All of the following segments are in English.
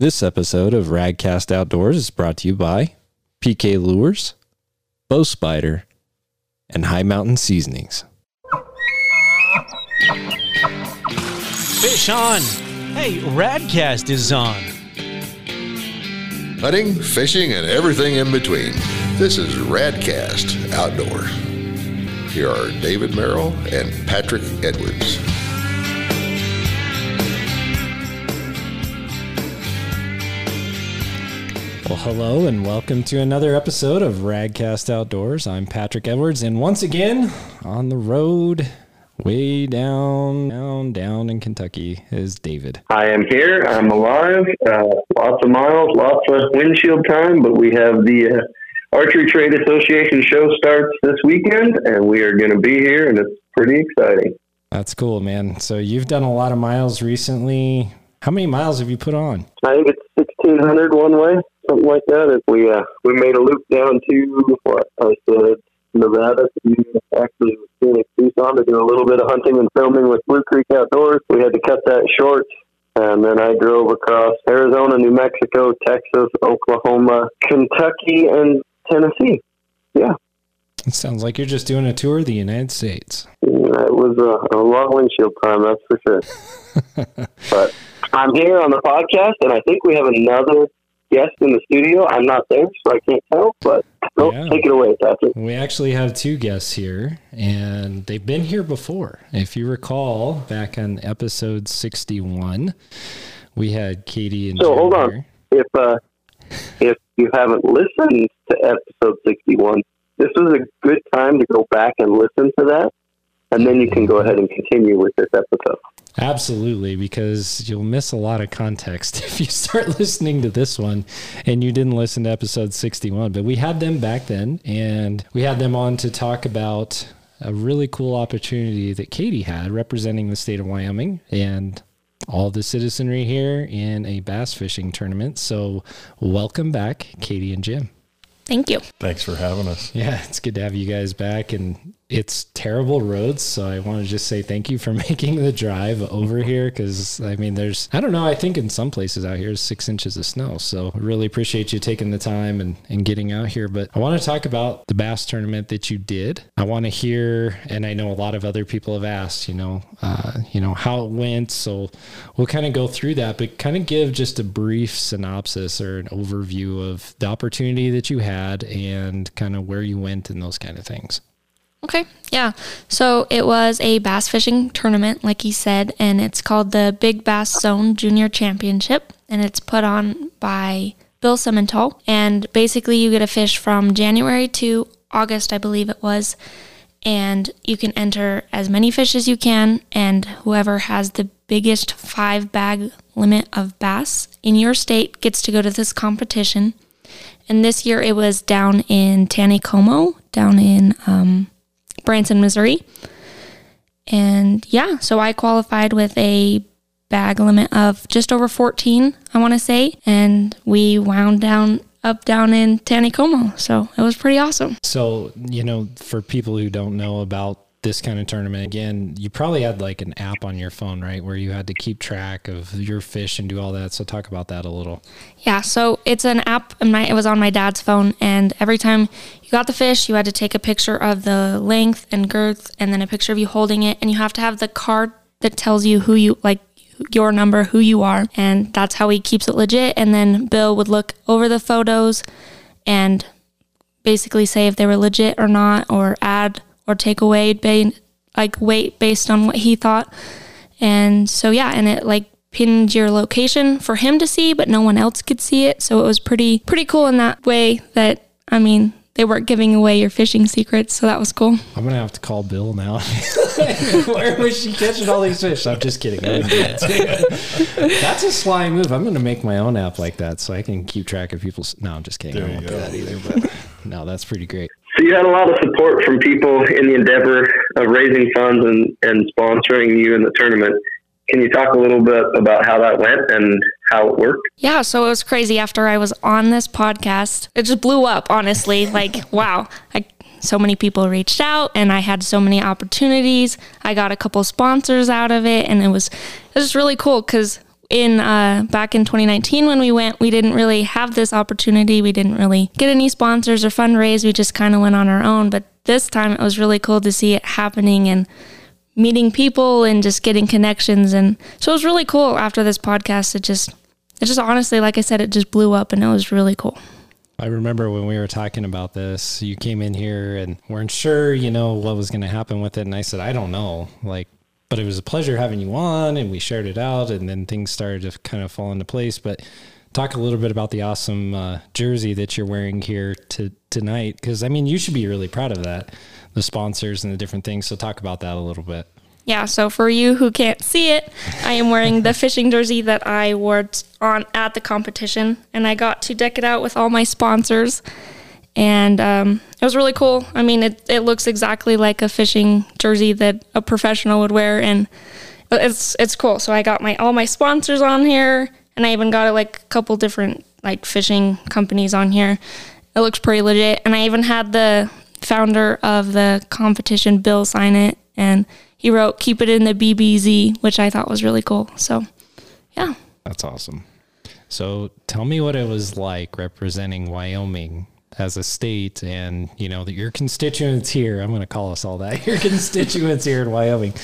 This episode of Radcast Outdoors is brought to you by PK Lures, Bow Spider, and Hi Mountain Seasonings. Fish on! Hey, Radcast is on. Hunting, fishing, and everything in between. This is Radcast Outdoor. Here are David Merrill and Patrick Edwards. Well, hello and welcome to another episode of Radcast Outdoors. I'm Patrick Edwards, and once again on the road, way down, down, down in Kentucky is David. I am here. I'm alive. Uh, lots of miles, lots of windshield time, but we have the uh, Archery Trade Association show starts this weekend, and we are going to be here, and it's pretty exciting. That's cool, man. So you've done a lot of miles recently. How many miles have you put on? I think it's sixteen hundred one way, something like that. If we uh, we made a loop down to what I said Nevada to actually Phoenix, Tucson to do a little bit of hunting and filming with Blue Creek Outdoors. We had to cut that short. And then I drove across Arizona, New Mexico, Texas, Oklahoma, Kentucky, and Tennessee. Yeah. It sounds like you're just doing a tour of the United States. Yeah, It was a, a long windshield time, that's for sure. but I'm here on the podcast, and I think we have another guest in the studio. I'm not there, so I can't tell. But Yeah. take it away, Patrick. We actually have two guests here, and they've been here before. If you recall, back on episode 61, we had Katy and So Jim hold on. here. If uh, if you haven't listened to episode 61, this is a good time to go back and listen to that, and then you can go ahead and continue with this episode. Absolutely, because you'll miss a lot of context if you start listening to this one and you didn't listen to episode 61. But we had them back then, and we had them on to talk about a really cool opportunity that Katy had representing the state of Wyoming and all the citizenry here in a bass fishing tournament. So, welcome back, Katy and Jim. Thank you. Thanks for having us. Yeah, it's good to have you guys back. And it's terrible roads. So I want to just say thank you for making the drive over here. Cause I mean, there's, I don't know, I think in some places out here is six inches of snow. So I really appreciate you taking the time and, and getting out here. But I want to talk about the bass tournament that you did. I want to hear, and I know a lot of other people have asked, you know, uh, you know, how it went. So we'll kind of go through that, but kind of give just a brief synopsis or an overview of the opportunity that you had and kind of where you went and those kind of things. Okay. Yeah. So it was a bass fishing tournament, like he said, and it's called the Big Bass Zone Junior Championship, and it's put on by Bill Simmental. And basically, you get a fish from January to August, I believe it was, and you can enter as many fish as you can, and whoever has the biggest five bag limit of bass in your state gets to go to this competition. And this year it was down in Taneycomo, down in um, Branson, Missouri. And yeah, so I qualified with a bag limit of just over 14, I want to say. And we wound down up down in Taneycomo. So it was pretty awesome. So, you know, for people who don't know about this kind of tournament, again, you probably had like an app on your phone, right? Where you had to keep track of your fish and do all that. So, talk about that a little. Yeah, so it's an app, and it was on my dad's phone, and every time you got the fish, you had to take a picture of the length and girth, and then a picture of you holding it, and you have to have the card that tells you who you like your number, who you are, and that's how he keeps it legit. And then Bill would look over the photos and basically say if they were legit or not, or add or take away, ba- like weight based on what he thought. And so yeah, and it like pinned your location for him to see, but no one else could see it. So it was pretty pretty cool in that way that I mean, they weren't giving away your fishing secrets, so that was cool. I'm gonna have to call Bill now. Where was she catching all these fish? I'm just kidding. I wouldn't do that. That's a sly move. I'm gonna make my own app like that so I can keep track of people's. No, I'm just kidding. I There you won't do go. that either. But no, that's pretty great. So you had a lot of support from people in the endeavor of raising funds and, and sponsoring you in the tournament. Can you talk a little bit about how that went and how it worked? Yeah, so it was crazy after I was on this podcast. It just blew up, honestly. Like, wow. I so many people reached out and I had so many opportunities. I got a couple sponsors out of it and it was it was just really cool cuz in uh, back in 2019 when we went, we didn't really have this opportunity. We didn't really get any sponsors or fundraise. We just kind of went on our own. But this time it was really cool to see it happening and meeting people and just getting connections. And so it was really cool after this podcast. It just, it just honestly, like I said, it just blew up and it was really cool. I remember when we were talking about this, you came in here and weren't sure, you know, what was going to happen with it. And I said, I don't know. Like, but it was a pleasure having you on and we shared it out and then things started to kind of fall into place. But talk a little bit about the awesome uh, jersey that you're wearing here to tonight. Cause I mean, you should be really proud of that, the sponsors and the different things. So talk about that a little bit. Yeah, so for you who can't see it, I am wearing the fishing jersey that I wore on at the competition, and I got to deck it out with all my sponsors, and um, it was really cool. I mean, it it looks exactly like a fishing jersey that a professional would wear, and it's it's cool. So I got my all my sponsors on here, and I even got like a couple different like fishing companies on here. It looks pretty legit, and I even had the founder of the competition, Bill, sign it, and he wrote "Keep it in the BBZ," which I thought was really cool. So, yeah, that's awesome. So, tell me what it was like representing Wyoming as a state, and you know that your constituents here. I'm going to call us all that. Your constituents here in Wyoming.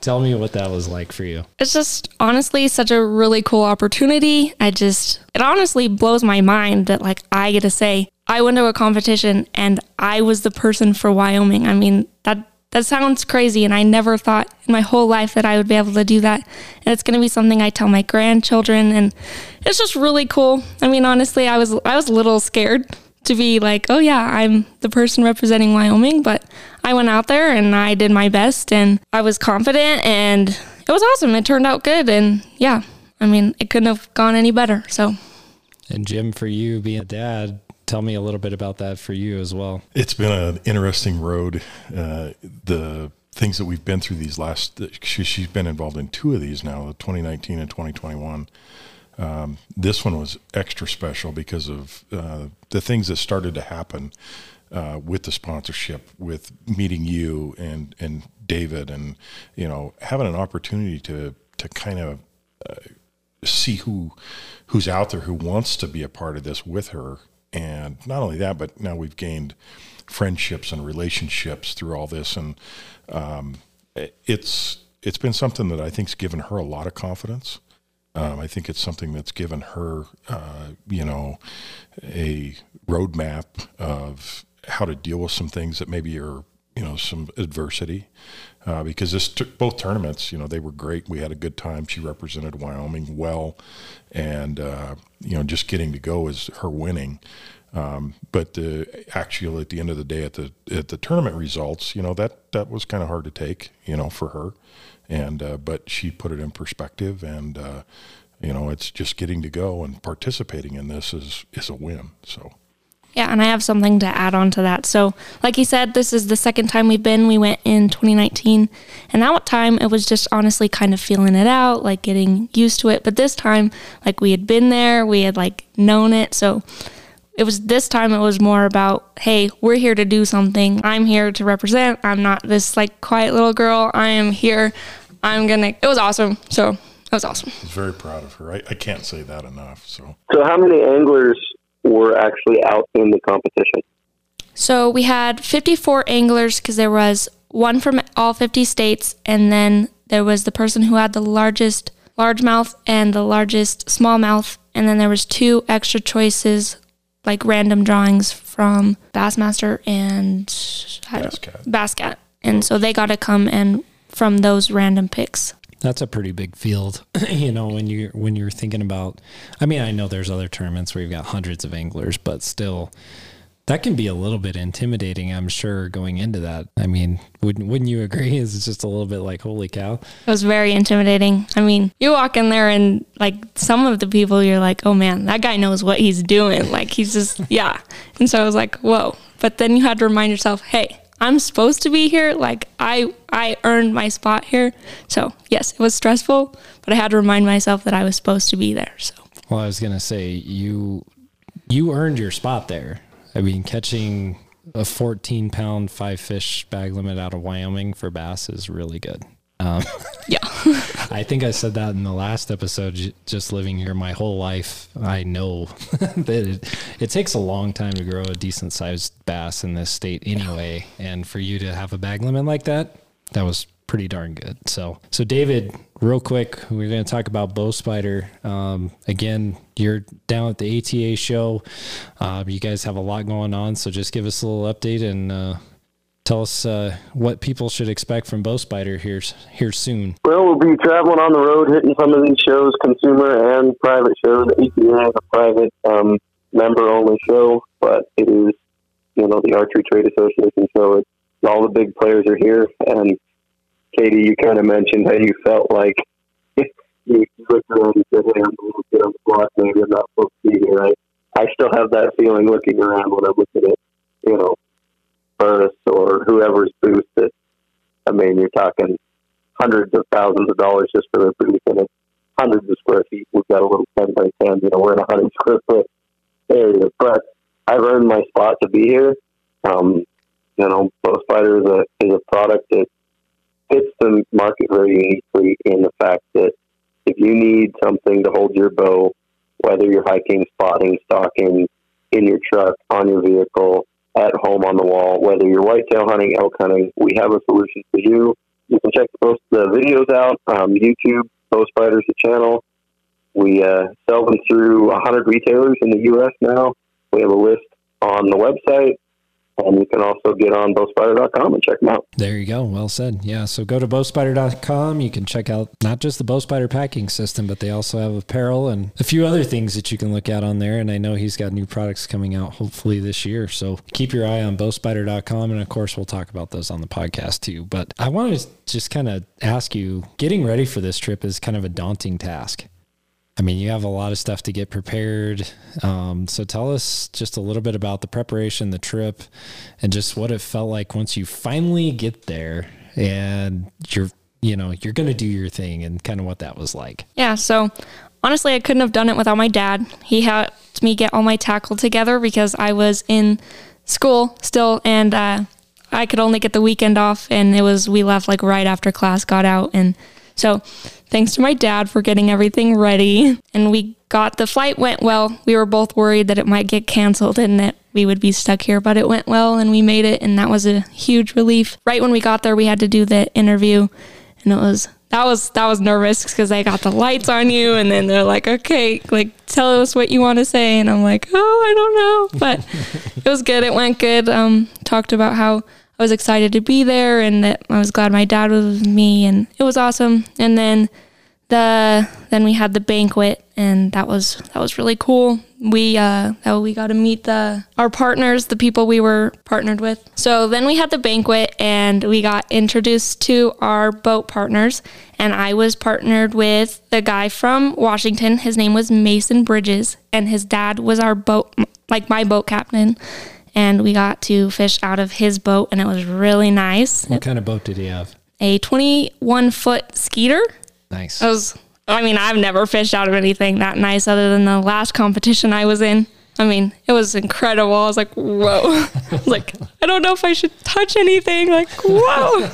Tell me what that was like for you. It's just honestly such a really cool opportunity. I just it honestly blows my mind that like I get to say I went to a competition and I was the person for Wyoming. I mean, that that sounds crazy, and I never thought in my whole life that I would be able to do that. And it's going to be something I tell my grandchildren, and it's just really cool. I mean, honestly, I was I was a little scared to be like, oh yeah, I'm the person representing Wyoming, but I went out there and I did my best, and I was confident, and it was awesome. It turned out good, and yeah, I mean, it couldn't have gone any better. So. And Jim, for you being a dad, tell me a little bit about that for you as well. It's been an interesting road. Uh, the things that we've been through these last, she, has been involved in two of these now, the 2019 and 2021. Um, this one was extra special because of uh, the things that started to happen uh, with the sponsorship, with meeting you and and David, and you know having an opportunity to to kind of uh, see who who's out there who wants to be a part of this with her and not only that, but now we've gained friendships and relationships through all this, and um, it's it's been something that I think's given her a lot of confidence. Um, I think it's something that's given her, uh, you know, a roadmap of how to deal with some things that maybe are, you know, some adversity. Uh, because this took both tournaments, you know, they were great. We had a good time. She represented Wyoming well, and uh, you know, just getting to go is her winning. Um, but the actual at the end of the day at the at the tournament results, you know that that was kind of hard to take, you know, for her, and uh, but she put it in perspective, and uh, you know it's just getting to go and participating in this is is a win. So yeah, and I have something to add on to that. So, like you said, this is the second time we've been. We went in 2019, and that time it was just honestly kind of feeling it out, like getting used to it. But this time, like we had been there, we had like known it. So, it was this time it was more about, hey, we're here to do something. I'm here to represent. I'm not this like quiet little girl. I am here. I'm gonna. It was awesome. So, it was awesome. I was very proud of her. I, I can't say that enough. So, so how many anglers were actually out in the competition? So we had 54 anglers because there was one from all 50 states, and then there was the person who had the largest largemouth and the largest smallmouth, and then there was two extra choices, like random drawings from Bassmaster and Basscat. Basscat, and so they got to come and from those random picks. That's a pretty big field, you know. When you when you're thinking about, I mean, I know there's other tournaments where you've got hundreds of anglers, but still, that can be a little bit intimidating. I'm sure going into that. I mean, wouldn't wouldn't you agree? Is just a little bit like, holy cow? It was very intimidating. I mean, you walk in there and like some of the people, you're like, oh man, that guy knows what he's doing. Like he's just yeah. And so I was like, whoa. But then you had to remind yourself, hey, I'm supposed to be here. Like I I earned my spot here. So yes, it was stressful, but I had to remind myself that I was supposed to be there. So well, I was gonna say you you earned your spot there. I mean, catching a 14 pound five fish bag limit out of Wyoming for bass is really good. Um, yeah. I think I said that in the last episode. Just living here my whole life, I know that it, it takes a long time to grow a decent sized bass in this state anyway. And for you to have a bag limit like that, that was pretty darn good. So, so David, real quick, we're going to talk about bow spider. Um, again, you're down at the ATA show. Uh, you guys have a lot going on, so just give us a little update and uh, tell us uh, what people should expect from bow spider here here soon. Well, we'll be traveling on the road, hitting some of these shows, consumer and private shows. ATA is a private um, member-only show, but it is, you know, the Archery Trade Association show. It's, all the big players are here, and Katy, you kind of mentioned how you felt like you looked around and said, "Hey, I'm a little bit on the block. Maybe I'm not supposed to be here." I, I still have that feeling looking around when I'm looking at, you know, Burris or whoever's booth. That I mean, you're talking hundreds of thousands of dollars just for their booth, and it's hundreds of square feet. We've got a little ten by ten. You know, we're in a hundred square foot area, but I've earned my spot to be here. Um, you know, Bow Spider is a is a product that fits the market very uniquely in the fact that if you need something to hold your bow, whether you're hiking, spotting, stalking, in your truck, on your vehicle, at home on the wall, whether you're whitetail hunting, elk hunting, we have a solution for you. You can check both the videos out. Um, YouTube, Bow Spiders, the channel. We uh, sell them through 100 retailers in the U.S. now. We have a list on the website, and you can also get on bowspider.com and check them out. There you go. Well said. Yeah. So go to bowspider.com. You can check out not just the Bowspider packing system, but they also have apparel and a few other things that you can look at on there. And I know he's got new products coming out hopefully this year. So keep your eye on bowspider.com. And of course, we'll talk about those on the podcast too. But I want to just kind of ask you getting ready for this trip is kind of a daunting task. I mean, you have a lot of stuff to get prepared. Um, so tell us just a little bit about the preparation, the trip, and just what it felt like once you finally get there and you're, you know, you're going to do your thing and kind of what that was like. Yeah, so honestly, I couldn't have done it without my dad. He helped me get all my tackle together because I was in school still, and uh, I could only get the weekend off, and it was we left like right after class got out, and so thanks to my dad for getting everything ready, and we got the flight went well. We were both worried that it might get canceled and that we would be stuck here, but it went well, and we made it, and that was a huge relief. Right when we got there, we had to do the interview, and it was that was that was nervous because I got the lights on you, and then they're like, "Okay, like tell us what you want to say," and I'm like, "Oh, I don't know," but it was good. It went good. Um, talked about how I was excited to be there, and that I was glad my dad was with me, and it was awesome. And then the then we had the banquet, and that was that was really cool. We uh, we got to meet the our partners, the people we were partnered with. So then we had the banquet, and we got introduced to our boat partners. And I was partnered with the guy from Washington. His name was Mason Bridges, and his dad was our boat, like my boat captain. And we got to fish out of his boat, and it was really nice. What kind of boat did he have? A 21 foot skeeter. Nice. I was, I mean, I've never fished out of anything that nice other than the last competition I was in. I mean, it was incredible. I was like, whoa. I was like, I don't know if I should touch anything. Like, whoa.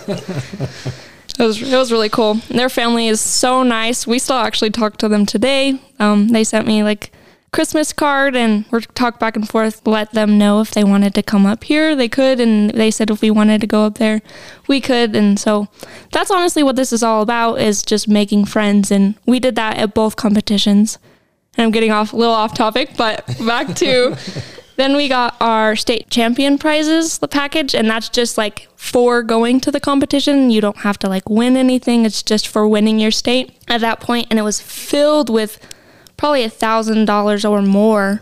It was, it was really cool. Their family is so nice. We still actually talk to them today. Um, they sent me like Christmas card and we're talk back and forth, let them know if they wanted to come up here, they could. And they said if we wanted to go up there, we could. And so that's honestly what this is all about is just making friends. And we did that at both competitions. And I'm getting off a little off topic, but back to then we got our state champion prizes, the package, and that's just like for going to the competition. You don't have to like win anything. It's just for winning your state at that point. And it was filled with probably a thousand dollars or more.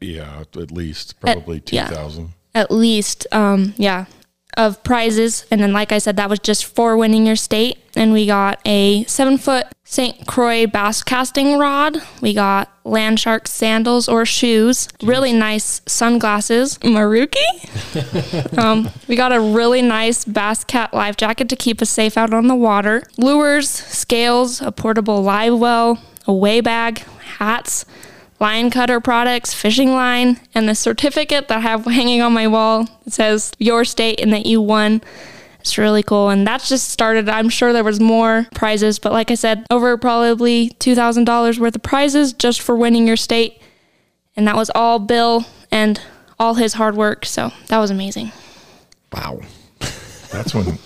Yeah, at least probably two yeah. thousand. at least um yeah of prizes. And then like i said that was just for winning your state. And we got a seven foot st croix bass casting rod. We got land shark sandals or shoes. Really nice sunglasses. Maruki? Um, we got a really nice bass cat life jacket to keep us safe out on the water. Lures scales a portable live well a weigh bag hats line cutter products, fishing line, and the certificate that I have hanging on my wall. It says your state and that you won It's really cool. And that's just started. I'm sure there was more prizes, but like I said, over probably $2,000 worth of prizes just for winning your state. And that was all Bill and all his hard work. So that was amazing. Wow. That's when,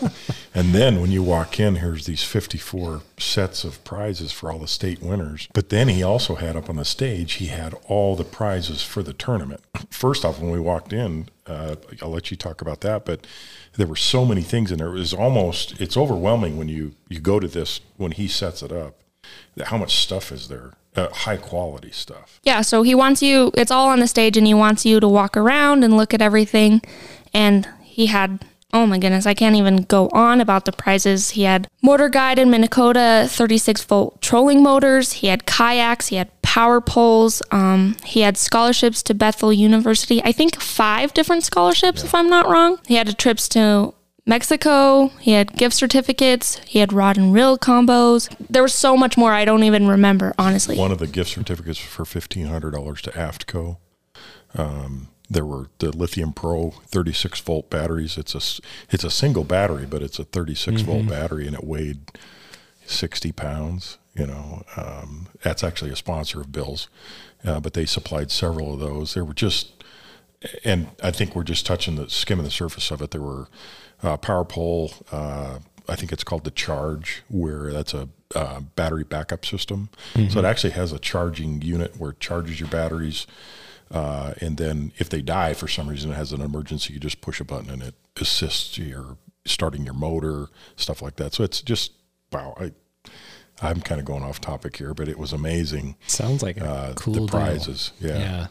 and then when you walk in, here's these 54 sets of prizes for all the state winners. But then he also had up on the stage, he had all the prizes for the tournament. First off, when we walked in, uh, I'll let you talk about that, but there were so many things in there. It was almost, it's overwhelming when you, you go to this, when he sets it up, how much stuff is there. Uh, high quality stuff. Yeah, so he wants you, it's all on the stage, and he wants you to walk around and look at everything. And he had oh my goodness, I can't even go on about the prizes. He had motor guide in Minn Kota 36 volt trolling motors. He had kayaks. He had power poles. Um, he had scholarships to Bethel University. I think five different scholarships, if I'm not wrong. He had trips to Mexico. He had gift certificates. He had rod and reel combos. There was so much more I don't even remember, honestly. One of the gift certificates for $1,500 to AFTCO. Um, there were the Lithium Pro 36 volt batteries. It's a it's a single battery, but it's a 36 mm-hmm. volt battery, and it weighed 60 pounds. You know, um, that's actually a sponsor of Bill's, uh, but they supplied several of those. There were just, and I think we're just touching the skim skimming the surface of it. There were uh, power pole. Uh, I think it's called the Charge, where that's a uh, battery backup system. Mm-hmm. So it actually has a charging unit where it charges your batteries uh, and then if they die for some reason, it has an emergency, you just push a button and it assists your starting your motor, stuff like that. So it's just, wow. I, I'm kind of going off topic here, but it was amazing. Sounds like uh, cool the prizes. Deal. Yeah. Yeah.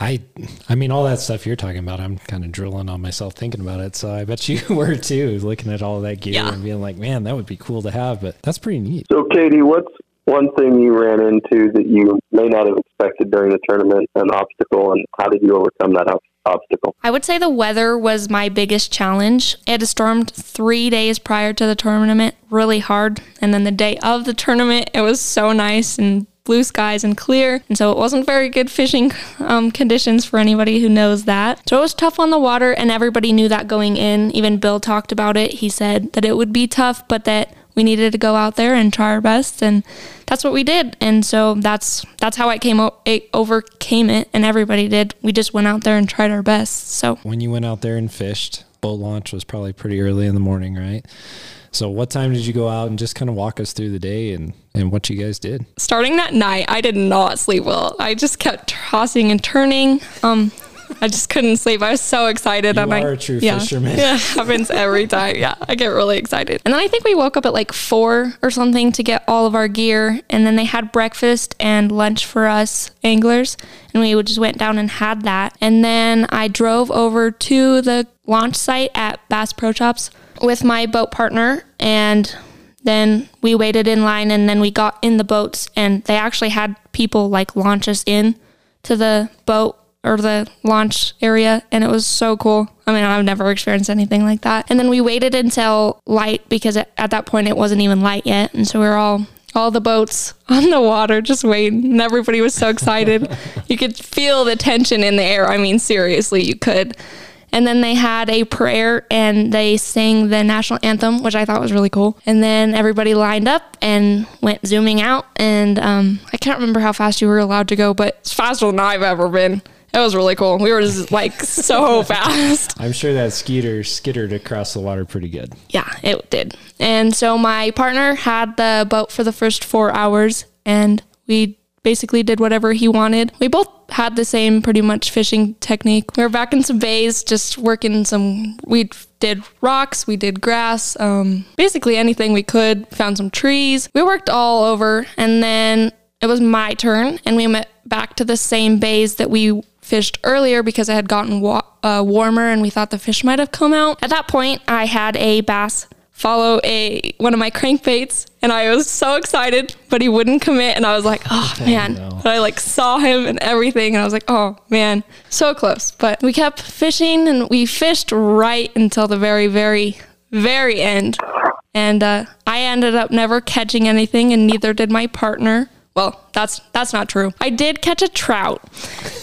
I, I mean, all that stuff you're talking about, I'm kind of drilling on myself thinking about it. So I bet you were too, looking at all that gear yeah. and being like, man, that would be cool to have. But that's pretty neat. So, Katy, what's one thing you ran into that you may not have expected during the tournament, an obstacle, and how did you overcome that obstacle? I would say the weather was my biggest challenge. It stormed three days prior to the tournament, really hard. And then the day of the tournament, it was so nice and blue skies and clear. And so it wasn't very good fishing um, conditions for anybody who knows that. So it was tough on the water, and everybody knew that going in. Even Bill talked about it. He said that it would be tough, but that we needed to go out there and try our best and that's what we did and so that's that's how I came o- it overcame it and everybody did we just went out there and tried our best so when you went out there and fished boat launch was probably pretty early in the morning right so what time did you go out and just kind of walk us through the day and, and what you guys did? Starting that night, I did not sleep well. I just kept tossing and turning. Um, I just couldn't sleep. I was so excited. You I'm are like, a true yeah, fisherman. Yeah, happens every time. Yeah, I get really excited. And then I think we woke up at like four or something to get all of our gear. And then they had breakfast and lunch for us anglers. And we just went down and had that. And then I drove over to the launch site at Bass Pro Shops with my boat partner and then we waited in line and then we got in the boats and they actually had people like launch us in to the boat or the launch area and it was so cool. I mean, I've never experienced anything like that. And then we waited until light because at that point it wasn't even light yet. And so we were all all the boats on the water just waiting and everybody was so excited. you could feel the tension in the air. I mean, seriously, you could. And then they had a prayer and they sang the national anthem, which I thought was really cool. And then everybody lined up and went zooming out. And um, I can't remember how fast you were allowed to go, but it's faster than I've ever been. It was really cool. We were just like so fast. I'm sure that skeeter skittered across the water pretty good. Yeah, it did. And so my partner had the boat for the first four hours, and we basically did whatever he wanted. We both had the same pretty much fishing technique. We were back in some bays, just working some. We did rocks, we did grass, um, basically anything we could. Found some trees. We worked all over, and then it was my turn, and we went back to the same bays that we fished earlier because it had gotten wa- uh, warmer, and we thought the fish might have come out. At that point, I had a bass follow a one of my crankbaits and I was so excited, but he wouldn't commit and I was like, oh man. But I like saw him and everything and I was like, oh man, so close. But we kept fishing and we fished right until the very, very, very end. And uh, I ended up never catching anything and neither did my partner. Well, that's that's not true. I did catch a trout.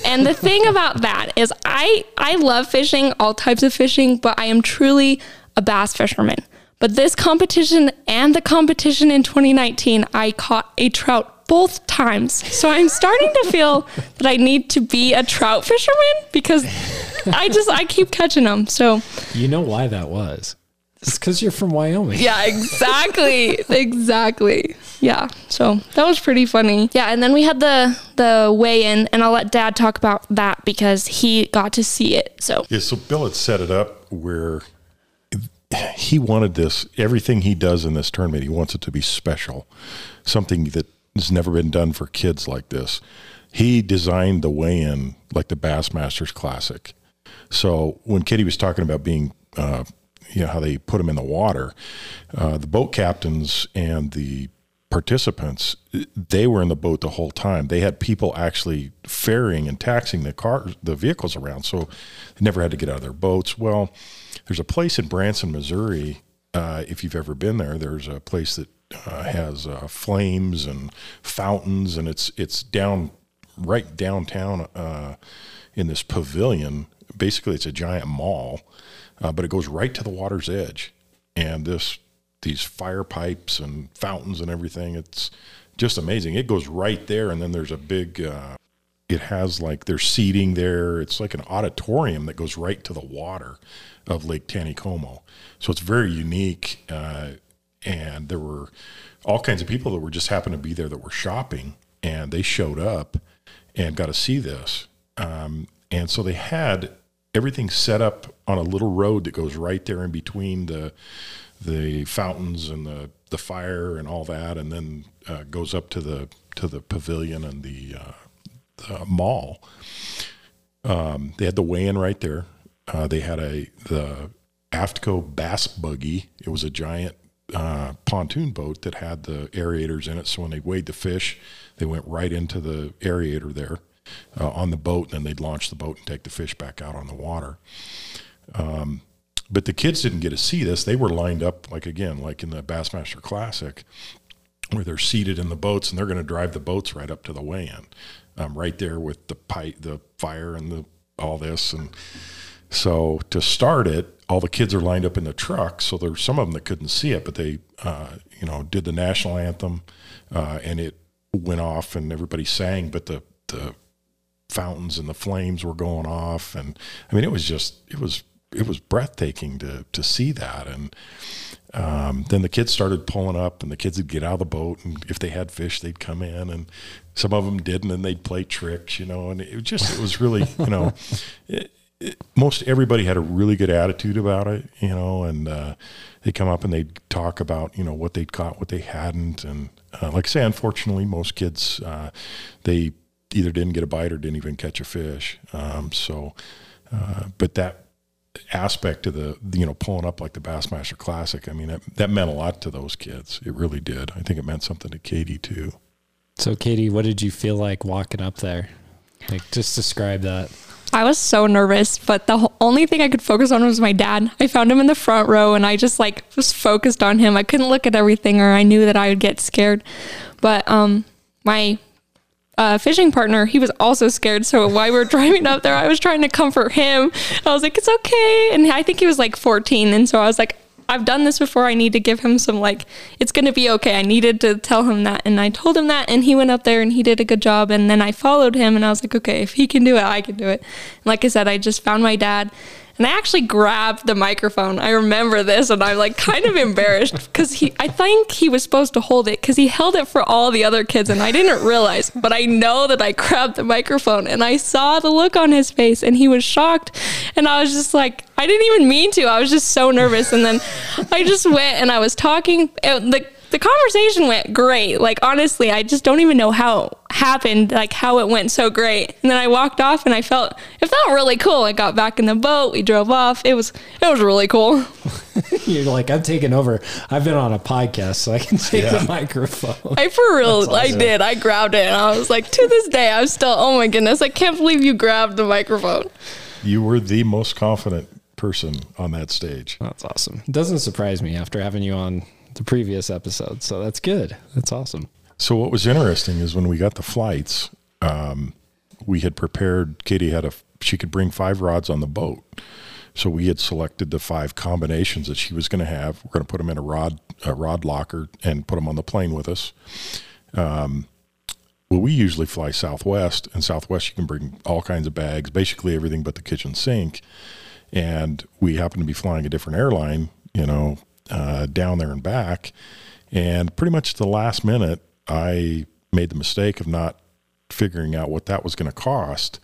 And the thing about that is I I love fishing, all types of fishing, but I am truly a bass fisherman. But this competition and the competition in 2019, I caught a trout both times. So I'm starting to feel that I need to be a trout fisherman because I just I keep catching them. So You know why that was? It's because you're from Wyoming. yeah, exactly. exactly. Yeah. So that was pretty funny. Yeah, and then we had the the weigh in and I'll let dad talk about that because he got to see it. So Yeah, so Bill had set it up where he wanted this everything he does in this tournament, he wants it to be special. Something that has never been done for kids like this. He designed the weigh in like the Bassmasters Classic. So when Kitty was talking about being, uh, you know, how they put them in the water, uh, the boat captains and the participants, they were in the boat the whole time. They had people actually ferrying and taxing the cars, the vehicles around, so they never had to get out of their boats. Well, there's a place in Branson, Missouri. Uh, if you've ever been there, there's a place that uh, has uh, flames and fountains, and it's it's down right downtown uh, in this pavilion. Basically, it's a giant mall, uh, but it goes right to the water's edge, and this these fire pipes and fountains and everything. It's just amazing. It goes right there, and then there's a big. Uh, it has like there's seating there. It's like an auditorium that goes right to the water of Lake Taneycomo. So it's very unique. Uh, and there were all kinds of people that were just happened to be there that were shopping, and they showed up and got to see this. Um, and so they had everything set up on a little road that goes right there in between the the fountains and the the fire and all that, and then uh, goes up to the to the pavilion and the, uh, the mall. Um, they had the weigh-in right there. Uh, they had a the Aftco Bass Buggy. It was a giant uh, pontoon boat that had the aerators in it. So when they weighed the fish, they went right into the aerator there uh, on the boat, and then they'd launch the boat and take the fish back out on the water. Um, but the kids didn't get to see this. They were lined up like again, like in the Bassmaster Classic, where they're seated in the boats and they're going to drive the boats right up to the weigh-in, um, right there with the pipe, the fire, and the all this. And so to start it, all the kids are lined up in the truck. So there's some of them that couldn't see it, but they, uh, you know, did the national anthem, uh, and it went off, and everybody sang. But the the fountains and the flames were going off, and I mean, it was just it was it was breathtaking to to see that. And um, then the kids started pulling up, and the kids would get out of the boat, and if they had fish, they'd come in, and some of them didn't, and they'd play tricks, you know. And it just it was really, you know, it, it, most everybody had a really good attitude about it, you know, and uh, they come up and they'd talk about you know what they'd caught, what they hadn't, and uh, like I say, unfortunately, most kids uh, they either didn't get a bite or didn't even catch a fish. Um, so, uh, but that aspect of the you know pulling up like the Bassmaster Classic, I mean that, that meant a lot to those kids. It really did. I think it meant something to Katy too. So, Katy, what did you feel like walking up there? Like, just describe that. I was so nervous, but the only thing I could focus on was my dad. I found him in the front row and I just like was focused on him. I couldn't look at everything or I knew that I would get scared. But um my uh, fishing partner, he was also scared. So while we were driving up there, I was trying to comfort him. I was like, it's okay. And I think he was like 14. And so I was like, I've done this before. I need to give him some, like, it's going to be okay. I needed to tell him that. And I told him that. And he went up there and he did a good job. And then I followed him and I was like, okay, if he can do it, I can do it. And like I said, I just found my dad. And I actually grabbed the microphone. I remember this, and I'm like kind of embarrassed because he, I think he was supposed to hold it because he held it for all the other kids, and I didn't realize. But I know that I grabbed the microphone, and I saw the look on his face, and he was shocked. And I was just like, I didn't even mean to. I was just so nervous, and then I just went and I was talking. The the conversation went great. Like honestly, I just don't even know how it happened, like how it went so great. And then I walked off and I felt it felt really cool. I got back in the boat, we drove off. It was it was really cool. You're like, I'm taking over. I've been on a podcast, so I can take the microphone. I for real That's I did. I grabbed it and I was like, to this day, I'm still oh my goodness, I can't believe you grabbed the microphone. You were the most confident person on that stage. That's awesome. It doesn't surprise me after having you on the previous episode. So that's good. That's awesome. So what was interesting is when we got the flights, um, we had prepared. Katy had a she could bring five rods on the boat, So we had selected the five combinations that she was going to have. We're going to put them in a rod a rod locker and put them on the plane with us. Um, well, we usually fly Southwest, and Southwest you can bring all kinds of bags, basically everything but the kitchen sink. And we happen to be flying a different airline, you know, uh, down there and back. And pretty much at the last minute, I made the mistake of not figuring out what that was going to cost.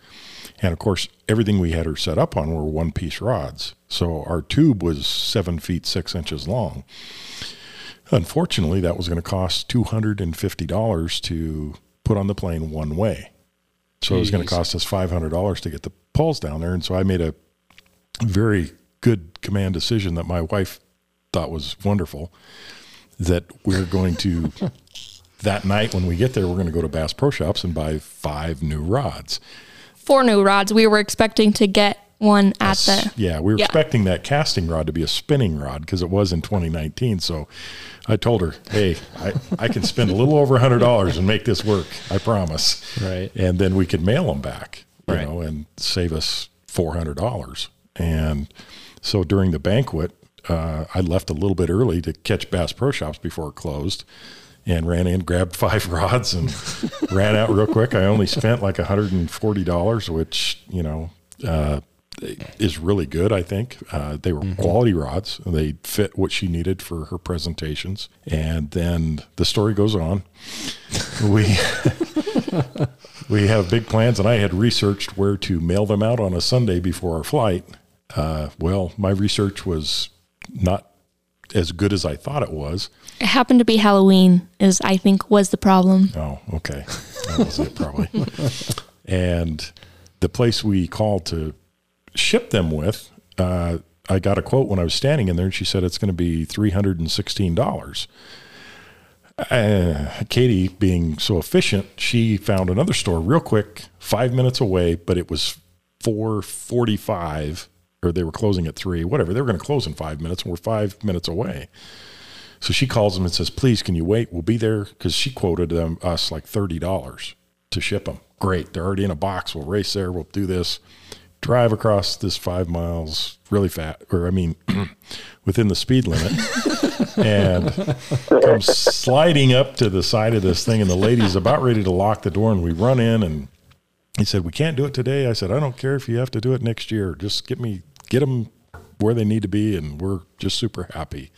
And of course, everything we had her set up on were one piece rods. So our tube was seven feet six inches long. Unfortunately, that was going to cost $250 to put on the plane one way. So it was going to cost us $500 to get the poles down there. And so I made a very good command decision that my wife thought was wonderful that we're going to that night when we get there we're going to go to Bass Pro Shops and buy five new rods. Four new rods. We were expecting to get one at the. Yeah, we were Yeah. expecting that casting rod to be a spinning rod because it was in 2019. So I told her, "Hey, I, I can spend a little over hundred dollars and make this work. I promise." Right. And then we could mail them back, you Right. know, and save us four hundred dollars. And so during the banquet, uh, I left a little bit early to catch Bass Pro Shops before it closed. And ran in, grabbed five rods, and ran out real quick. I only spent like $140, which, you know, uh, is really good. I think uh, they were quality rods. They fit what she needed for her presentations. And then the story goes on. We we have big plans, and I had researched where to mail them out on a Sunday before our flight. Uh, well, my research was not as good as I thought it was. It happened to be Halloween, is I think was the problem. Oh, okay. That was it, probably. and the place we called to ship them with, uh, I got a quote when I was standing in there, and she said it's going to be three hundred and sixteen dollars. Uh, Katy, being so efficient, she found another store real quick, five minutes away, but it was four forty-five, or they were closing at three, whatever. They were going to close in five minutes, and we're five minutes away. So she calls them and says, "Please, can you wait? We'll be there." Because she quoted them us like thirty dollars to ship them. Great, they're already in a box. We'll race there. We'll do this. Drive across this five miles really fast, or I mean, within the speed limit, and come sliding up to the side of this thing. And the lady's about ready to lock the door, and we run in and he said, "We can't do it today." I said, "I don't care if you have to do it next year. Just get me, get them where they need to be, and we're just super happy."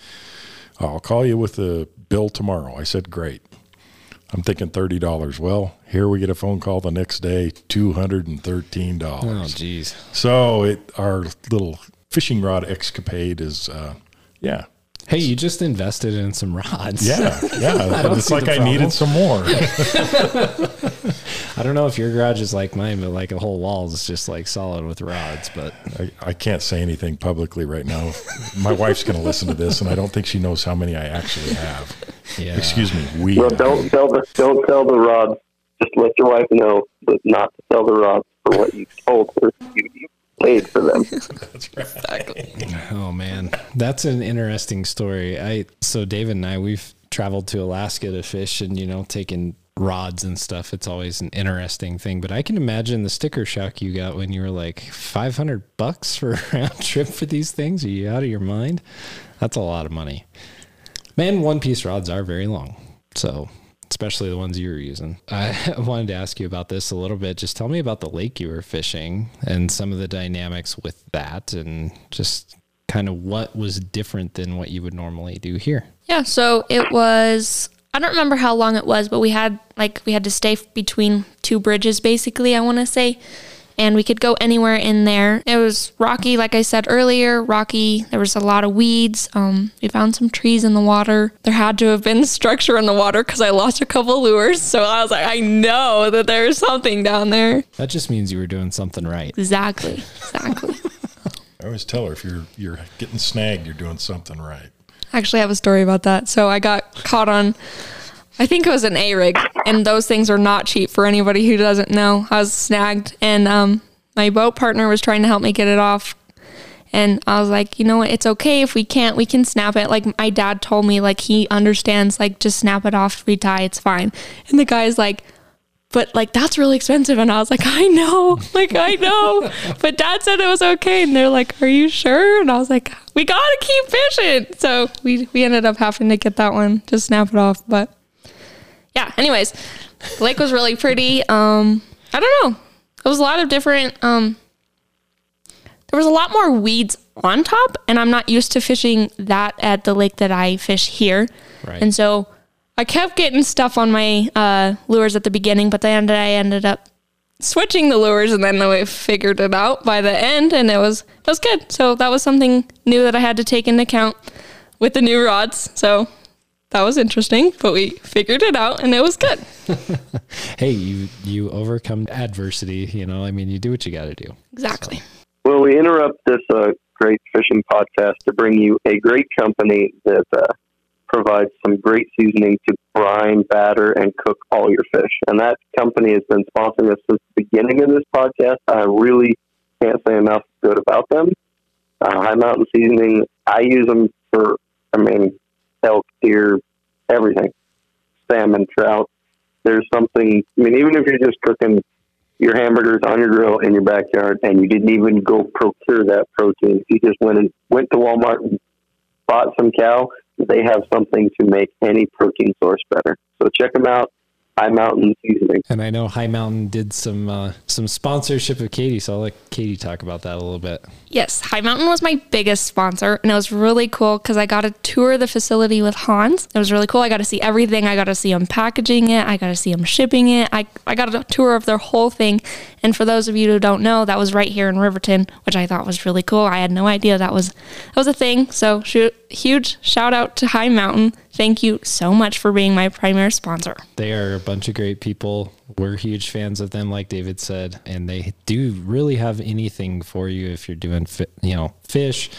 I'll call you with the bill tomorrow. I said, great. I'm thinking $30. Well, here we get a phone call the next day, $213. Oh, geez. So it, our little fishing rod escapade is, uh, yeah. Hey, you just invested in some rods. Yeah. Yeah. it's like I problem. needed some more. I don't know if your garage is like mine, but like a whole wall is just like solid with rods. But I, I can't say anything publicly right now. My wife's going to listen to this, and I don't think she knows how many I actually have. yeah, Excuse me. We Well, don't sell the don't sell the rods. Just let your wife know that not to sell the rods for what you told her. You, you paid for them. Oh man, that's an interesting story. I so David and I we've traveled to Alaska to fish and you know taken rods and stuff. It's always an interesting thing. But I can imagine the sticker shock you got when you were like five hundred bucks for a round trip for these things. Are you out of your mind? That's a lot of money. Man, one piece rods are very long. So especially the ones you were using. I wanted to ask you about this a little bit. Just tell me about the lake you were fishing and some of the dynamics with that and just kind of what was different than what you would normally do here. Yeah, so it was I don't remember how long it was, but we had like we had to stay between two bridges basically, I want to say. And we could go anywhere in there. It was rocky, like I said earlier, rocky. There was a lot of weeds. Um, we found some trees in the water. There had to have been structure in the water because I lost a couple lures. So I was like, I know that there's something down there. That just means you were doing something right. Exactly, exactly. I always tell her if you're you're getting snagged, you're doing something right. Actually have a story about that. So I got caught on, I think it was an A rig, and those things are not cheap for anybody who doesn't know. I was snagged, and um, my boat partner was trying to help me get it off. And I was like, you know what? It's okay if we can't. We can snap it. Like my dad told me, like he understands. Like just snap it off, retie. It's fine. And the guy's like, but like that's really expensive. And I was like, I know, like I know. but dad said it was okay. And they're like, Are you sure? And I was like, We gotta keep fishing. So we we ended up having to get that one to snap it off. But yeah, anyways, the lake was really pretty. Um, I don't know. It was a lot of different um there was a lot more weeds on top, and I'm not used to fishing that at the lake that I fish here. Right. And so I kept getting stuff on my uh, lures at the beginning, but then I ended up switching the lures, and then I figured it out by the end, and it was it was good. So that was something new that I had to take into account with the new rods. So that was interesting, but we figured it out, and it was good. hey, you you overcome adversity. You know, I mean, you do what you got to do. Exactly. Well, we interrupt this uh, great fishing podcast to bring you a great company that uh, provides some great seasoning to brine, batter, and cook all your fish. And that company has been sponsoring us since the beginning of this podcast. I really can't say enough good about them. Uh, Hi Mountain Seasoning, I use them for, I mean, elk, deer, everything, salmon, trout. There's something, I mean, even if you're just cooking your hamburgers on your grill in your backyard and you didn't even go procure that protein. You just went and went to Walmart and bought some cow. They have something to make any protein source better. So check them out. Hi Mountain Seasoning. And I know Hi Mountain did some uh, some sponsorship of Katy, so I'll let Katy talk about that a little bit. Yes, Hi Mountain was my biggest sponsor, and it was really cool because I got to tour of the facility with Hans. It was really cool. I got to see everything. I got to see them packaging it. I got to see them shipping it. I, I got a tour of their whole thing. And for those of you who don't know, that was right here in Riverton, which I thought was really cool. I had no idea that was that was a thing. So shoot, huge shout out to Hi Mountain. Thank you so much for being my primary sponsor. They are a bunch of great people. We're huge fans of them, like David said, and they do really have anything for you if you're doing, fi- you know, fish,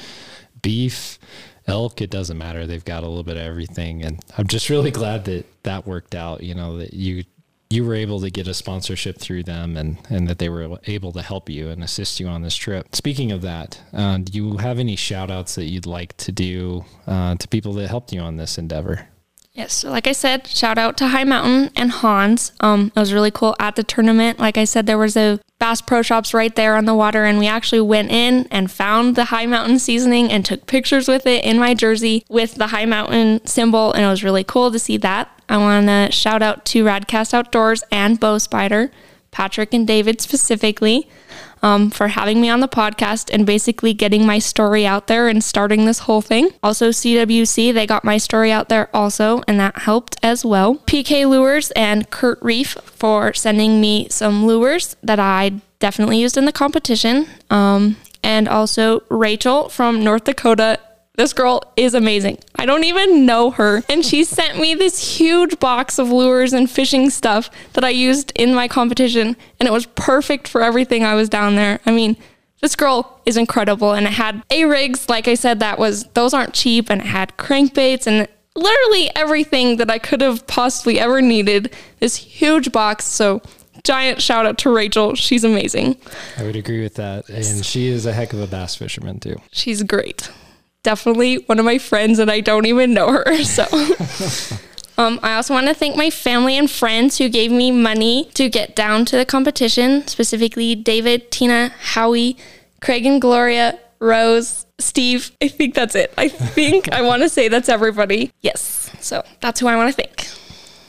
beef, elk. It doesn't matter. They've got a little bit of everything, and I'm just really glad that that worked out. You know, that you you were able to get a sponsorship through them, and and that they were able to help you and assist you on this trip. Speaking of that, uh, do you have any shout outs that you'd like to do uh, to people that helped you on this endeavor? Yes, so like I said, shout out to Hi Mountain and Hans. Um, it was really cool at the tournament. Like I said, there was a Bass Pro Shops right there on the water, and we actually went in and found the Hi Mountain seasoning and took pictures with it in my jersey with the Hi Mountain symbol, and it was really cool to see that. I want to shout out to Radcast Outdoors and Bow Spider, Patrick and David specifically um, for having me on the podcast and basically getting my story out there and starting this whole thing. Also, CWC, they got my story out there also, and that helped as well. PK Lures and Kurt Reef for sending me some lures that I definitely used in the competition. Um, and also Rachel from North Dakota this girl is amazing. I don't even know her. And she sent me this huge box of lures and fishing stuff that I used in my competition. And it was perfect for everything I was down there. I mean, this girl is incredible. And it had A rigs, like I said, that was, those aren't cheap. And it had crankbaits and literally everything that I could have possibly ever needed. This huge box. So giant shout out to Rachel. She's amazing. I would agree with that. And she is a heck of a bass fisherman, too. She's great definitely one of my friends and I don't even know her. So um, I also want to thank my family and friends who gave me money to get down to the competition, specifically David, Tina, Howie, Craig and Gloria, Rose, Steve. I think that's it. I think I want to say that's everybody. Yes. So that's who I want to thank.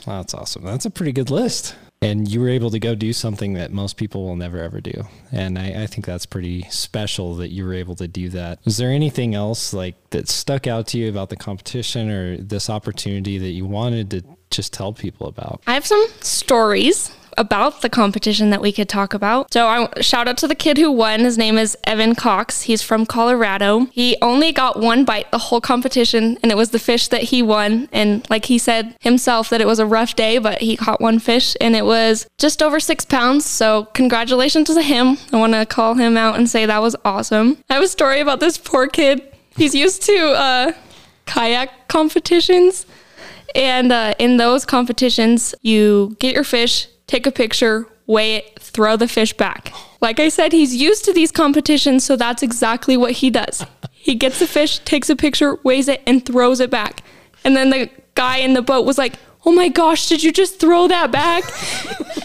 Wow, that's awesome. That's a pretty good list and you were able to go do something that most people will never ever do. And I, I, think that's pretty special that you were able to do that. Is there anything else like that stuck out to you about the competition or this opportunity that you wanted to just tell people about? I have some stories about the competition that we could talk about. So I shout out to the kid who won. His name is Evan Cox. He's from Colorado. He only got one bite the whole competition and it was the fish that he won. And like he said himself that it was a rough day, but he caught one fish and it was just over six pounds. So congratulations to him. I want to call him out and say that was awesome. I have a story about this poor kid. He's used to uh, kayak competitions. And uh, in those competitions, you get your fish, take a picture, weigh it, throw the fish back. Like I said, he's used to these competitions, so that's exactly what he does. He gets the fish, takes a picture, weighs it, and throws it back. And then the guy in the boat was like, oh my gosh, did you just throw that back?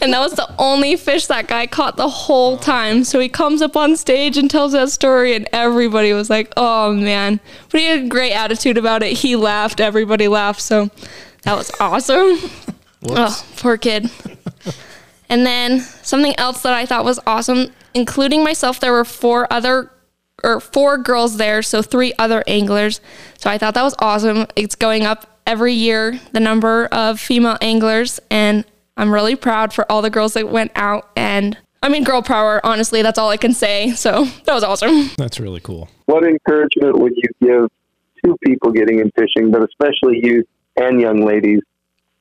and that was the only fish that guy caught the whole time. So he comes up on stage and tells that story, and everybody was like, oh man. But he had a great attitude about it. He laughed, everybody laughed. So that was awesome. Oh, poor kid. and then something else that I thought was awesome, including myself, there were four other or four girls there, so three other anglers. So I thought that was awesome. It's going up every year, the number of female anglers, and I'm really proud for all the girls that went out and I mean, girl power, honestly, that's all I can say. So that was awesome. That's really cool. What encouragement would you give to people getting in fishing, but especially youth and young ladies,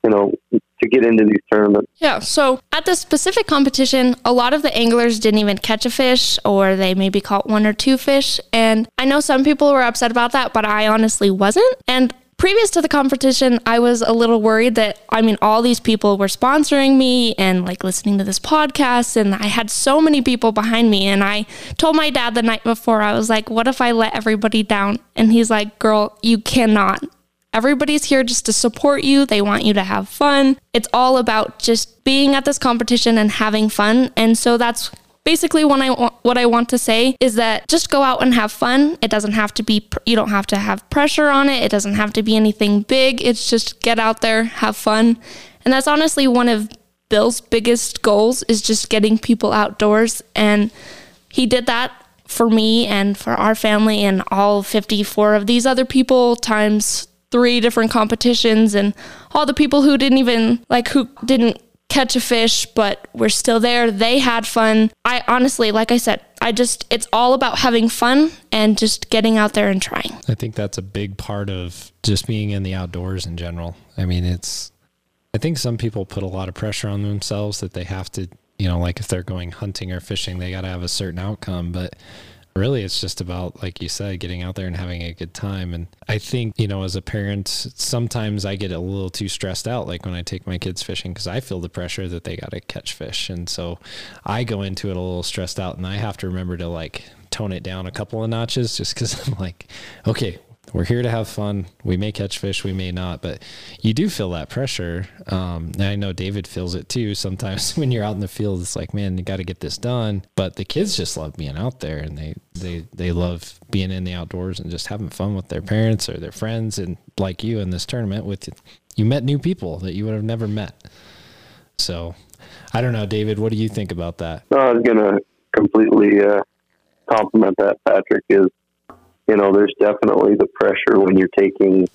you know, to get into these tournaments? Yeah. So at the specific competition, a lot of the anglers didn't even catch a fish or they maybe caught one or two fish. And I know some people were upset about that, but I honestly wasn't. And previous to the competition, I was a little worried that, I mean, all these people were sponsoring me and like listening to this podcast, and I had so many people behind me. And I told my dad the night before, I was like, what if I let everybody down? And he's like, girl, you cannot. Everybody's here just to support you. They want you to have fun. It's all about just being at this competition and having fun. And so that's basically what I want, what I want to say is that just go out and have fun. It doesn't have to be you don't have to have pressure on it. It doesn't have to be anything big. It's just get out there, have fun. And that's honestly one of Bill's biggest goals is just getting people outdoors and he did that for me and for our family and all 54 of these other people times three different competitions and all the people who didn't even like who didn't catch a fish, but we're still there. They had fun. I honestly, like I said, I just, it's all about having fun and just getting out there and trying. I think that's a big part of just being in the outdoors in general. I mean, it's, I think some people put a lot of pressure on themselves that they have to, you know, like if they're going hunting or fishing, they got to have a certain outcome. But really it's just about like you said getting out there and having a good time. And i think you know as a parent sometimes i get a little too stressed out like when i take my kids fishing because i feel the pressure that they got to catch fish. And so i go into it a little stressed out and i have to remember to like tone it down a couple of notches just because i'm like okay we're here to have fun. We may catch fish, we may not, but you do feel that pressure. Um, I know David feels it too. Sometimes when you're out in the field, it's like, man, you got to get this done. But the kids just love being out there, and they they they love being in the outdoors and just having fun with their parents or their friends. And like you in this tournament, with you met new people that you would have never met. So, I don't know, David. What do you think about that? I was gonna completely uh, compliment that. Patrick is you know, there's definitely the pressure when you're taking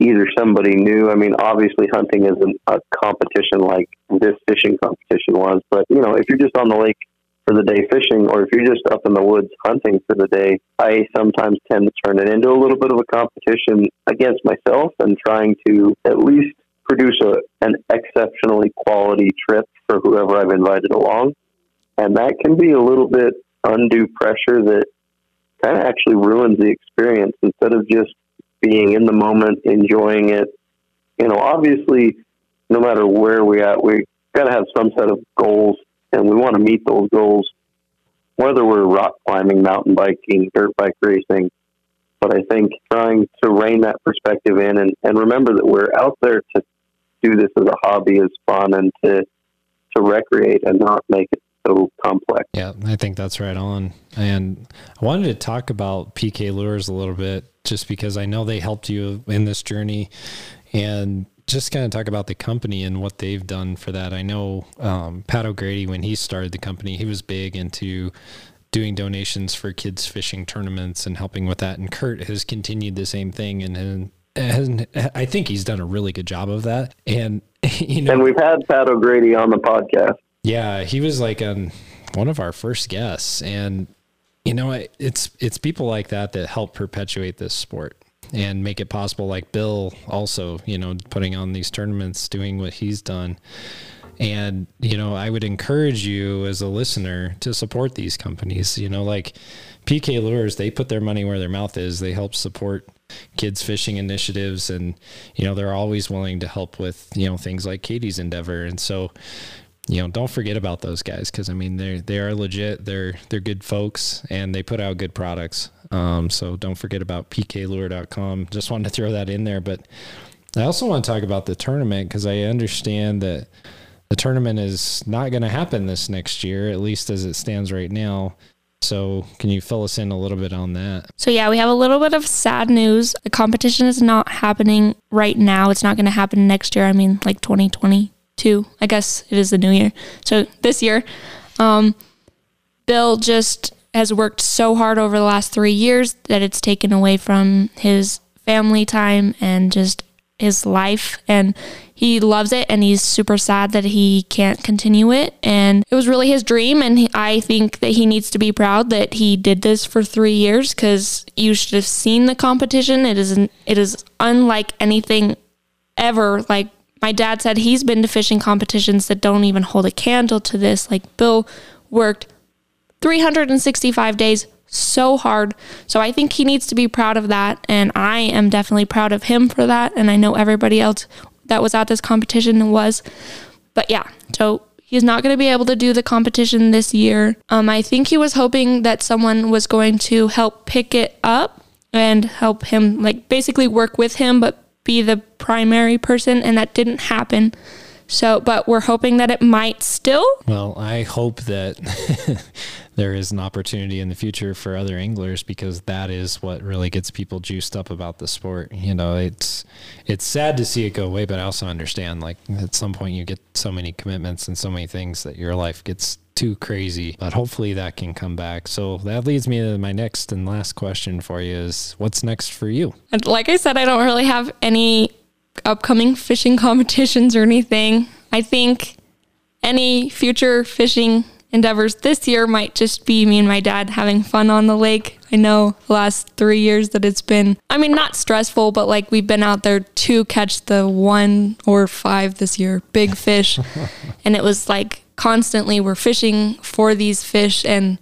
either somebody new. I mean, obviously, hunting isn't a competition like this fishing competition was, but you know, if you're just on the lake for the day fishing, or if you're just up in the woods hunting for the day, I sometimes tend to turn it into a little bit of a competition against myself and trying to at least produce a, an exceptionally quality trip for whoever I've invited along. And that can be a little bit undue pressure that kind of actually ruins the experience instead of just being in the moment, enjoying it. You know, obviously, no matter where we at, we got to have some set of goals, and we want to meet those goals, whether we're rock climbing, mountain biking, dirt bike racing. But I think trying to rein that perspective in and, and remember that we're out there to do this as a hobby is fun and to to recreate and not make it so complex. Yeah, I think that's right on. And I wanted to talk about PK Lures a little bit just because I know they helped you in this journey and just kind of talk about the company and what they've done for that. I know um, Pat O'Grady, when he started the company, he was big into doing donations for kids fishing tournaments and helping with that. And Kurt has continued the same thing and, and and I think he's done a really good job of that. And you know, and we've had Pat O'Grady on the podcast. Yeah, he was like on one of our first guests, and you know, it's it's people like that that help perpetuate this sport and make it possible. Like Bill, also, you know, putting on these tournaments, doing what he's done. And, you know, I would encourage you as a listener to support these companies. You know, like PK Lures, they put their money where their mouth is. They help support kids fishing initiatives and, you know, they're always willing to help with, you know, things like Katy's endeavor. And so, you know, don't forget about those guys because I mean they they are legit. They're they're good folks and they put out good products. Um, so don't forget about pklure.com. Just wanted to throw that in there, but I also want to talk about the tournament because I understand that the tournament is not going to happen this next year, at least as it stands right now. So, can you fill us in a little bit on that? So, yeah, we have a little bit of sad news. The competition is not happening right now. It's not going to happen next year. I mean, like 2022. I guess it is the new year. So, this year, um, Bill just has worked so hard over the last three years that it's taken away from his family time and just his life and he loves it and he's super sad that he can't continue it and it was really his dream and he, i think that he needs to be proud that he did this for three years because you should have seen the competition it is it is unlike anything ever like my dad said he's been to fishing competitions that don't even hold a candle to this like bill worked 365 days so hard. So I think he needs to be proud of that. And I am definitely proud of him for that. And I know everybody else that was at this competition was. But yeah, so he's not going to be able to do the competition this year. Um, I think he was hoping that someone was going to help pick it up and help him, like basically work with him, but be the primary person. And that didn't happen. So, but we're hoping that it might still. Well, I hope that there is an opportunity in the future for other anglers because that is what really gets people juiced up about the sport. You know, it's it's sad to see it go away, but I also understand like at some point you get so many commitments and so many things that your life gets too crazy. But hopefully that can come back. So that leads me to my next and last question for you is what's next for you? Like I said, I don't really have any upcoming fishing competitions or anything. I think any future fishing endeavors this year might just be me and my dad having fun on the lake. I know the last three years that it's been, I mean, not stressful, but like we've been out there to catch the one or five this year, big fish. and it was like constantly we're fishing for these fish. And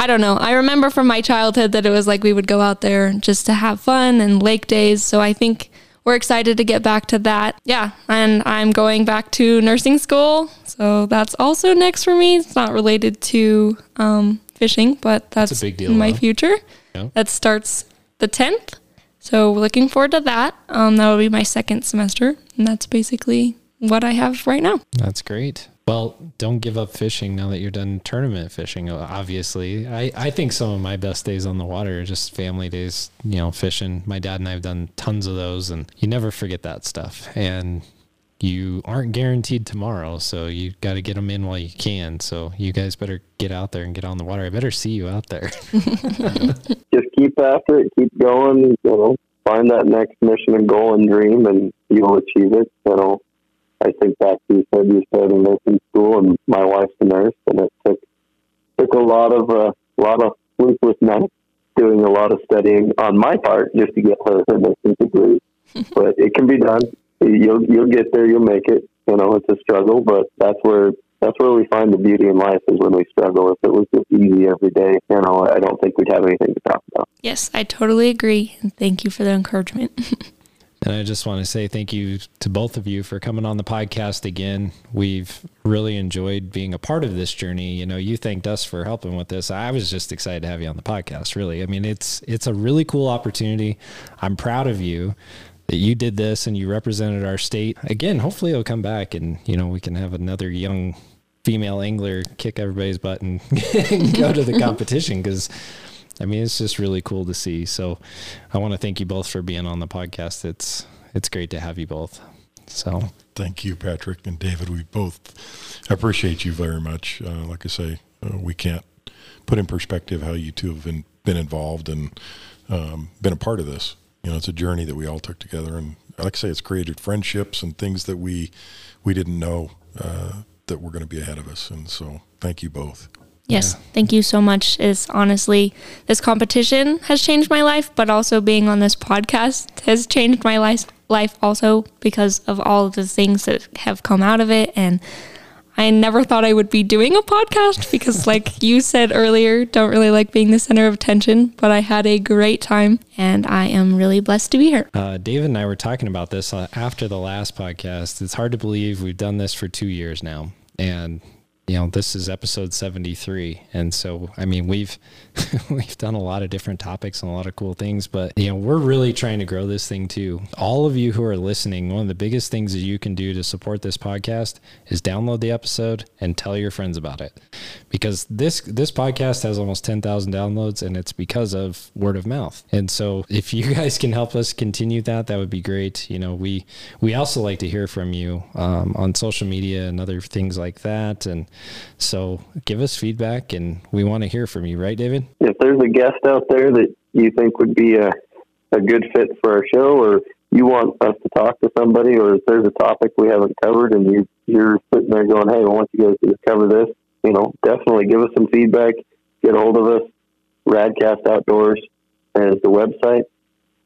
I don't know. I remember from my childhood that it was like we would go out there just to have fun and lake days. So I think we're excited to get back to that. Yeah, and I'm going back to nursing school, so that's also next for me. It's not related to um, fishing, but that's, that's a big deal in my future. Yeah. That starts the 10th, so looking forward to that. Um, that will be my second semester, and that's basically what I have right now. That's great. Well, don't give up fishing now that you're done tournament fishing. Obviously, I, I think some of my best days on the water are just family days, you know, fishing. My dad and I have done tons of those, and you never forget that stuff. And you aren't guaranteed tomorrow, so you got to get them in while you can. So you guys better get out there and get on the water. I better see you out there. just keep after it, keep going. You know, find that next mission and goal and dream, and you'll achieve it. You know I think back to you said you started in nursing school, and my wife's a nurse, and it took took a lot of a uh, lot of sleepless nights doing a lot of studying on my part just to get her her nursing degree. but it can be done. You'll you'll get there. You'll make it. You know, it's a struggle, but that's where that's where we find the beauty in life is when we struggle. If it was just easy every day, you know, I don't think we'd have anything to talk about. Yes, I totally agree, and thank you for the encouragement. And I just want to say thank you to both of you for coming on the podcast again. We've really enjoyed being a part of this journey. You know, you thanked us for helping with this. I was just excited to have you on the podcast, really. I mean, it's it's a really cool opportunity. I'm proud of you that you did this and you represented our state. Again, hopefully it'll come back and, you know, we can have another young female angler kick everybody's butt and go to the competition because I mean, it's just really cool to see. So I want to thank you both for being on the podcast. It's it's great to have you both. So thank you, Patrick and David. We both appreciate you very much. Uh, like I say, uh, we can't put in perspective how you two have been, been involved and um, been a part of this. You know, it's a journey that we all took together, and like I say, it's created friendships and things that we we didn't know uh, that were going to be ahead of us. And so, thank you both. Yes, yeah. thank you so much. Is honestly, this competition has changed my life, but also being on this podcast has changed my life life also because of all of the things that have come out of it and I never thought I would be doing a podcast because, like you said earlier, don't really like being the center of attention, but I had a great time and I am really blessed to be here. Uh, David and I were talking about this uh, after the last podcast. It's hard to believe we've done this for two years now. And you know, this is episode 73. And so, I mean, we've, we've done a lot of different topics and a lot of cool things, but, you know, we're really trying to grow this thing too. All of you who are listening, one of the biggest things that you can do to support this podcast is download the episode and tell your friends about it because this, this podcast has almost 10,000 downloads and it's because of word of mouth. And so if you guys can help us continue that, that would be great. You know, we, we also like to hear from you um, on social media and other things like that. And, so give us feedback and we want to hear from you, right, David? If there's a guest out there that you think would be a, a good fit for our show or you want us to talk to somebody or if there's a topic we haven't covered and you, you're sitting there going, hey, I want you guys to cover this, you know, definitely give us some feedback, get a hold of us. Radcast Outdoors is the website.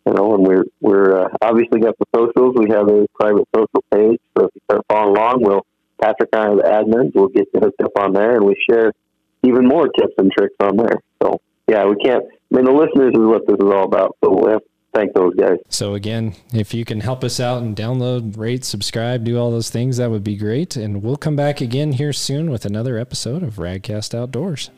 You know, and we're we're uh, obviously got the socials. We have a private social page, so if you start following along, we'll Patrick and I are the admins. We'll get you hooked up on there, and we share even more tips and tricks on there. So, yeah, we can't. I mean, the listeners is what this is all about. So we have to thank those guys. So again, if you can help us out and download, rate, subscribe, do all those things, that would be great. And we'll come back again here soon with another episode of Radcast Outdoors.